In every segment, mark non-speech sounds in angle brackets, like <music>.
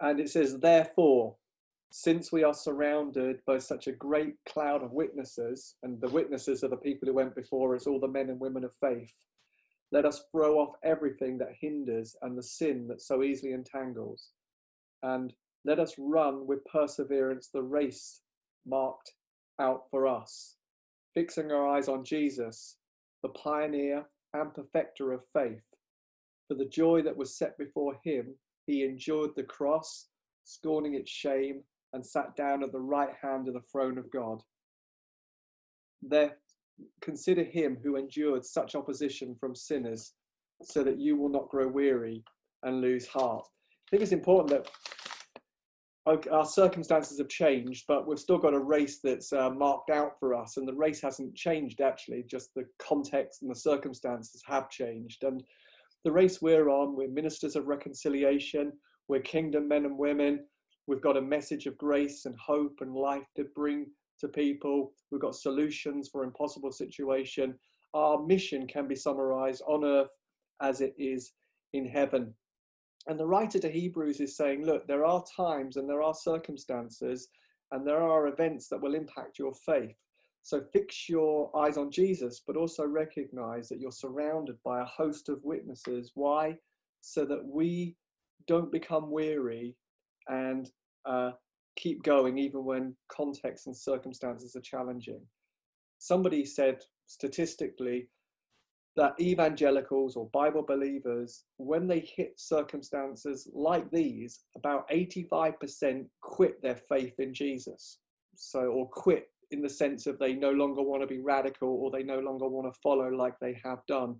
And it says, therefore, since we are surrounded by such a great cloud of witnesses, and the witnesses are the people who went before us, all the men and women of faith, let us throw off everything that hinders and the sin that so easily entangles. And let us run with perseverance the race marked out for us, fixing our eyes on Jesus, the pioneer and perfecter of faith. For the joy that was set before him, he endured the cross, scorning its shame, and sat down at the right hand of the throne of God. There, consider him who endured such opposition from sinners, so that you will not grow weary and lose heart. I think it's important that our circumstances have changed, but we've still got a race that's uh, marked out for us, and the race hasn't changed actually. Just the context and the circumstances have changed, and the race we're on, we're ministers of reconciliation, we're kingdom men and women. We've got a message of grace and hope and life to bring to people. We've got solutions for impossible situation. Our mission can be summarized on earth as it is in heaven. And the writer to Hebrews is saying, look, there are times and there are circumstances and there are events that will impact your faith. So fix your eyes on Jesus, but also recognize that you're surrounded by a host of witnesses. Why? So that we don't become weary and uh, keep going even when context and circumstances are challenging. Somebody said statistically that evangelicals or Bible believers, when they hit circumstances like these, about 85% quit their faith in Jesus. So, or quit in the sense of they no longer want to be radical or they no longer want to follow like they have done.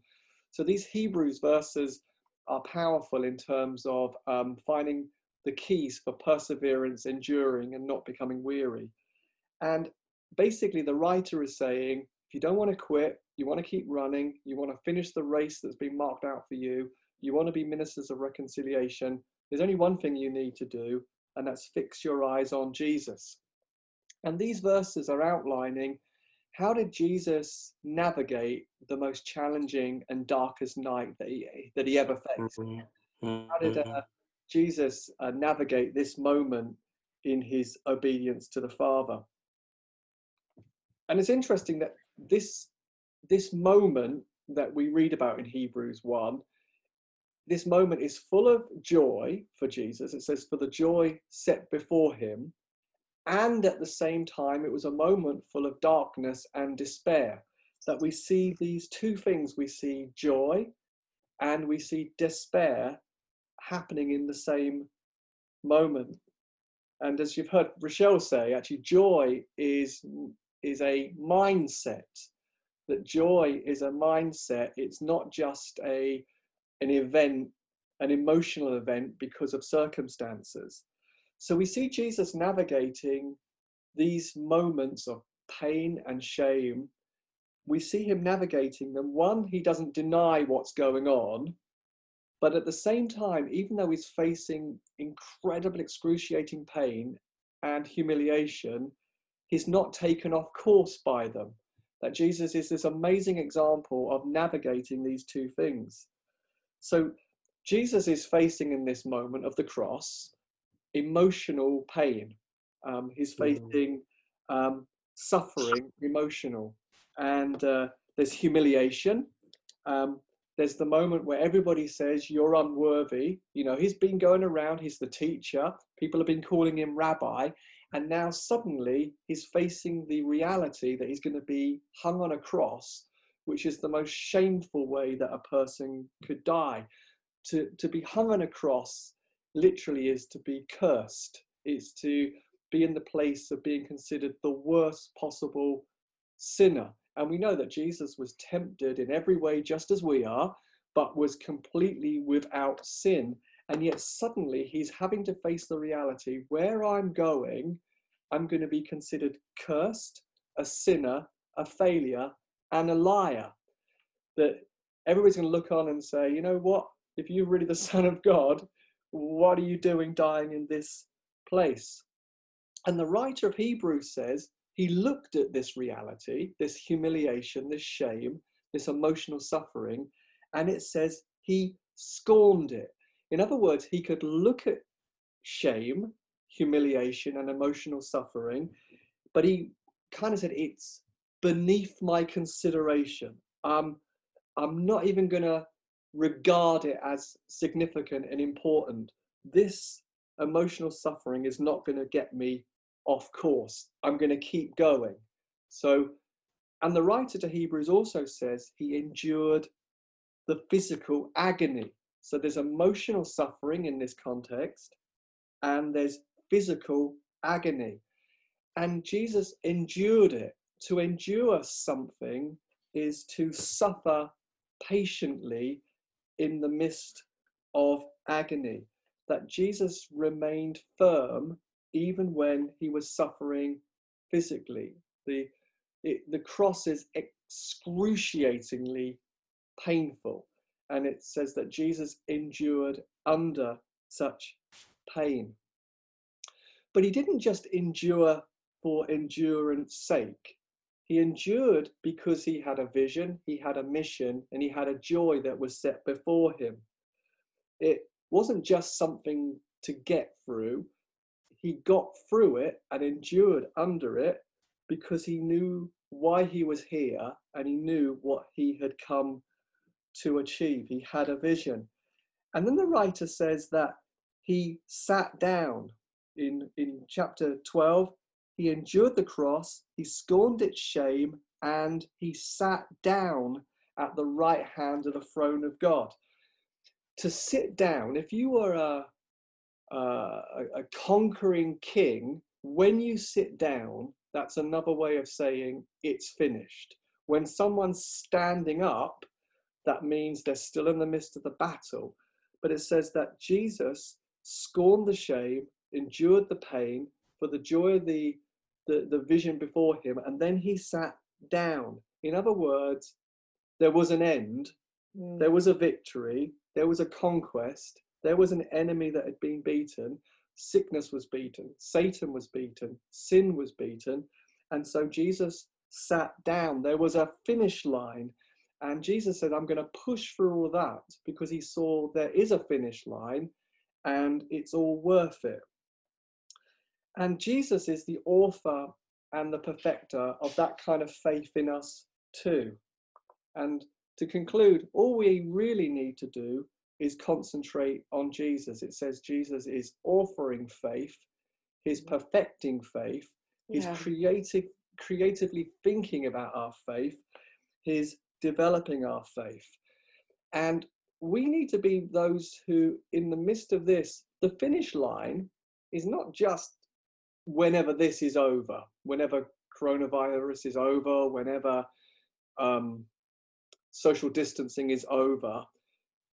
So, these Hebrews verses are powerful in terms of um, finding the keys for perseverance, enduring, and not becoming weary. And basically, the writer is saying, if you don't want to quit, you want to keep running, you want to finish the race that's been marked out for you, you want to be ministers of reconciliation, there's only one thing you need to do, and that's fix your eyes on Jesus. And these verses are outlining how did Jesus navigate the most challenging and darkest night that he, that he ever faced? Mm-hmm. How did uh, Jesus uh, navigate this moment in his obedience to the Father? And it's interesting that this this moment that we read about in Hebrews 1, this moment is full of joy for Jesus. It says, for the joy set before him. And at the same time, it was a moment full of darkness and despair. That we see these two things we see joy and we see despair happening in the same moment. And as you've heard Rochelle say, actually, joy is, is a mindset that joy is a mindset. It's not just a an event, an emotional event because of circumstances. So we see Jesus navigating these moments of pain and shame. We see him navigating them. One, he doesn't deny what's going on, but at the same time, even though he's facing incredible, excruciating pain and humiliation, he's not taken off course by them that Jesus is this amazing example of navigating these two things. So Jesus is facing in this moment of the cross emotional pain. Um, he's mm. facing um, suffering, <laughs> emotional, and uh, there's humiliation. Um, there's the moment where everybody says you're unworthy. You know, he's been going around. He's the teacher. People have been calling him rabbi, and now suddenly he's facing the reality that he's going to be hung on a cross, which is the most shameful way that a person could die. To, to be hung on a cross literally is to be cursed, it's to be in the place of being considered the worst possible sinner. And we know that Jesus was tempted in every way, just as we are, but was completely without sin. And yet suddenly he's having to face the reality where I'm going, I'm going to be considered cursed, a sinner, a failure, and a liar. That everybody's going to look on and say, you know what? If you're really the <laughs> Son of God, what are you doing dying in this place? And the writer of Hebrews says he looked at this reality, this humiliation, this shame, this emotional suffering, and it says he scorned it. In other words, he could look at shame, humiliation, and emotional suffering, but he kind of said it's beneath my consideration. Um, I'm not even going to regard it as significant and important. This emotional suffering is not going to get me off course. I'm going to keep going. So, and the writer to Hebrews also says he endured the physical agony. So there's emotional suffering in this context, and there's physical agony. And Jesus endured it. To endure something is to suffer patiently in the midst of agony. That Jesus remained firm even when he was suffering physically. The, it, the cross is excruciatingly painful. And it says that Jesus endured under such pain. But he didn't just endure for endurance sake. He endured because he had a vision, he had a mission, and he had a joy that was set before him. It wasn't just something to get through, he got through it and endured under it because he knew why he was here and he knew what he had come to achieve. He had a vision. And then the writer says that he sat down in, in chapter 12. He endured the cross, he scorned its shame, and he sat down at the right hand of the throne of God. To sit down, if you were a, a, a conquering king, when you sit down, that's another way of saying it's finished. When someone's standing up, that means they're still in the midst of the battle. But it says that Jesus scorned the shame, endured the pain for the joy of the, the, the vision before him, and then he sat down. In other words, there was an end, mm. there was a victory, there was a conquest, there was an enemy that had been beaten. Sickness was beaten. Satan was beaten. Sin was beaten. And so Jesus sat down. There was a finish line. And Jesus said, I'm going to push through all that because he saw there is a finish line and it's all worth it. And Jesus is the author and the perfecter of that kind of faith in us too. And to conclude, all we really need to do is concentrate on Jesus. It says Jesus is offering faith, he's mm-hmm. perfecting faith, he's yeah. creative, creatively thinking about our faith, he's developing our faith. And we need to be those who, in the midst of this, the finish line is not just whenever this is over, whenever coronavirus is over, whenever um, social distancing is over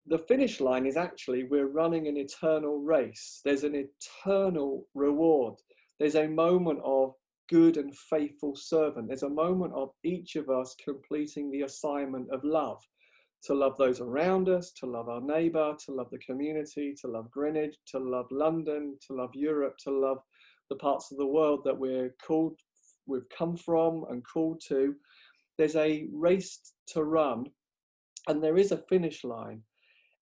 the finish line is actually we're running an eternal race. There's an eternal reward. There's a moment of good and faithful servant. There's a moment of each of us completing the assignment of love to love those around us, to love our neighbor, to love the community, to love Greenwich, to love London, to love Europe, to love the parts of the world that we're called, we've come from and called to. There's a race to run, and there is a finish line.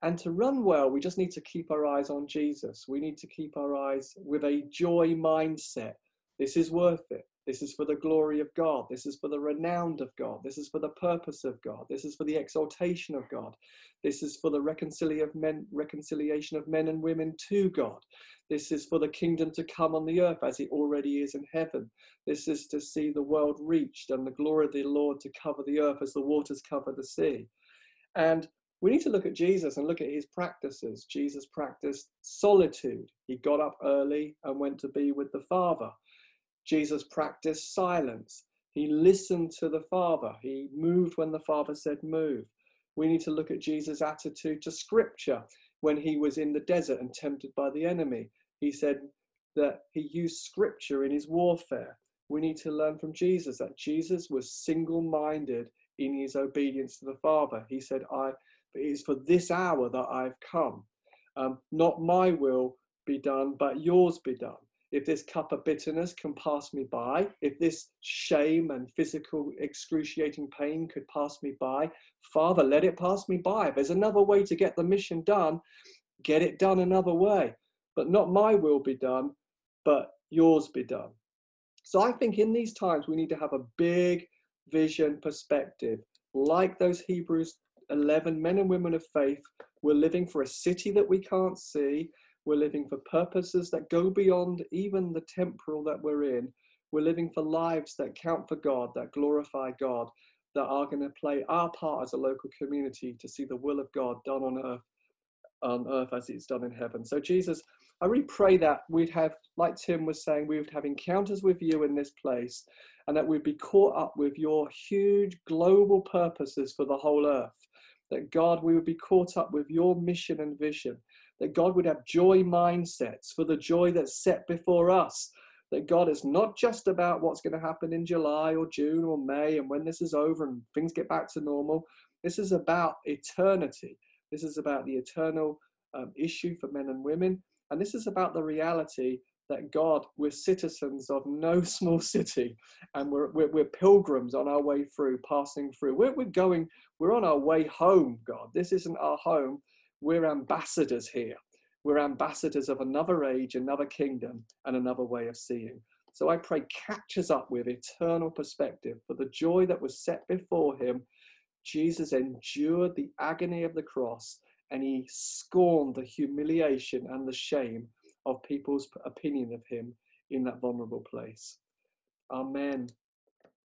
And to run well, we just need to keep our eyes on Jesus. We need to keep our eyes with a joy mindset. This is worth it. This is for the glory of God. This is for the renown of God. This is for the purpose of God. This is for the exaltation of God. This is for the reconciliation of men, and women to God. This is for the kingdom to come on the earth as it already is in heaven. This is to see the world reached and the glory of the Lord to cover the earth as the waters cover the sea. And we need to look at Jesus and look at his practices. Jesus practiced solitude. He got up early and went to be with the Father. Jesus practiced silence. He listened to the Father. He moved when the Father said move. We need to look at Jesus' attitude to Scripture when he was in the desert and tempted by the enemy. He said that he used Scripture in his warfare. We need to learn from Jesus that Jesus was single minded in his obedience to the Father. He said, I it is for this hour that I've come. Um, not my will be done, but yours be done. If this cup of bitterness can pass me by, if this shame and physical excruciating pain could pass me by, Father, let it pass me by. There's another way to get the mission done, get it done another way. but not my will be done, but yours be done. So I think in these times we need to have a big vision perspective, like those Hebrews 11 men and women of faith. We're living for a city that we can't see. We're living for purposes that go beyond even the temporal that we're in. We're living for lives that count for God, that glorify God, that are going to play our part as a local community to see the will of God done on earth, on earth as it's done in heaven. So, Jesus, I really pray that we'd have, like Tim was saying, we would have encounters with you in this place and that we'd be caught up with your huge global purposes for the whole earth. That God, we would be caught up with your mission and vision. That God would have joy mindsets for the joy that's set before us. That God is not just about what's going to happen in July or June or May and when this is over and things get back to normal. This is about eternity. This is about the eternal um, issue for men and women. And this is about the reality that God, we're citizens of no <laughs> small city and we're, we're, we're pilgrims on our way through, passing through. We're, we're going, we're on our way home, God. This isn't our home. We're ambassadors here. We're ambassadors of another age, another kingdom, and another way of seeing. So I pray, catch us up with eternal perspective. For the joy that was set before him, Jesus endured the agony of the cross and he scorned the humiliation and the shame of people's opinion of him in that vulnerable place. Amen.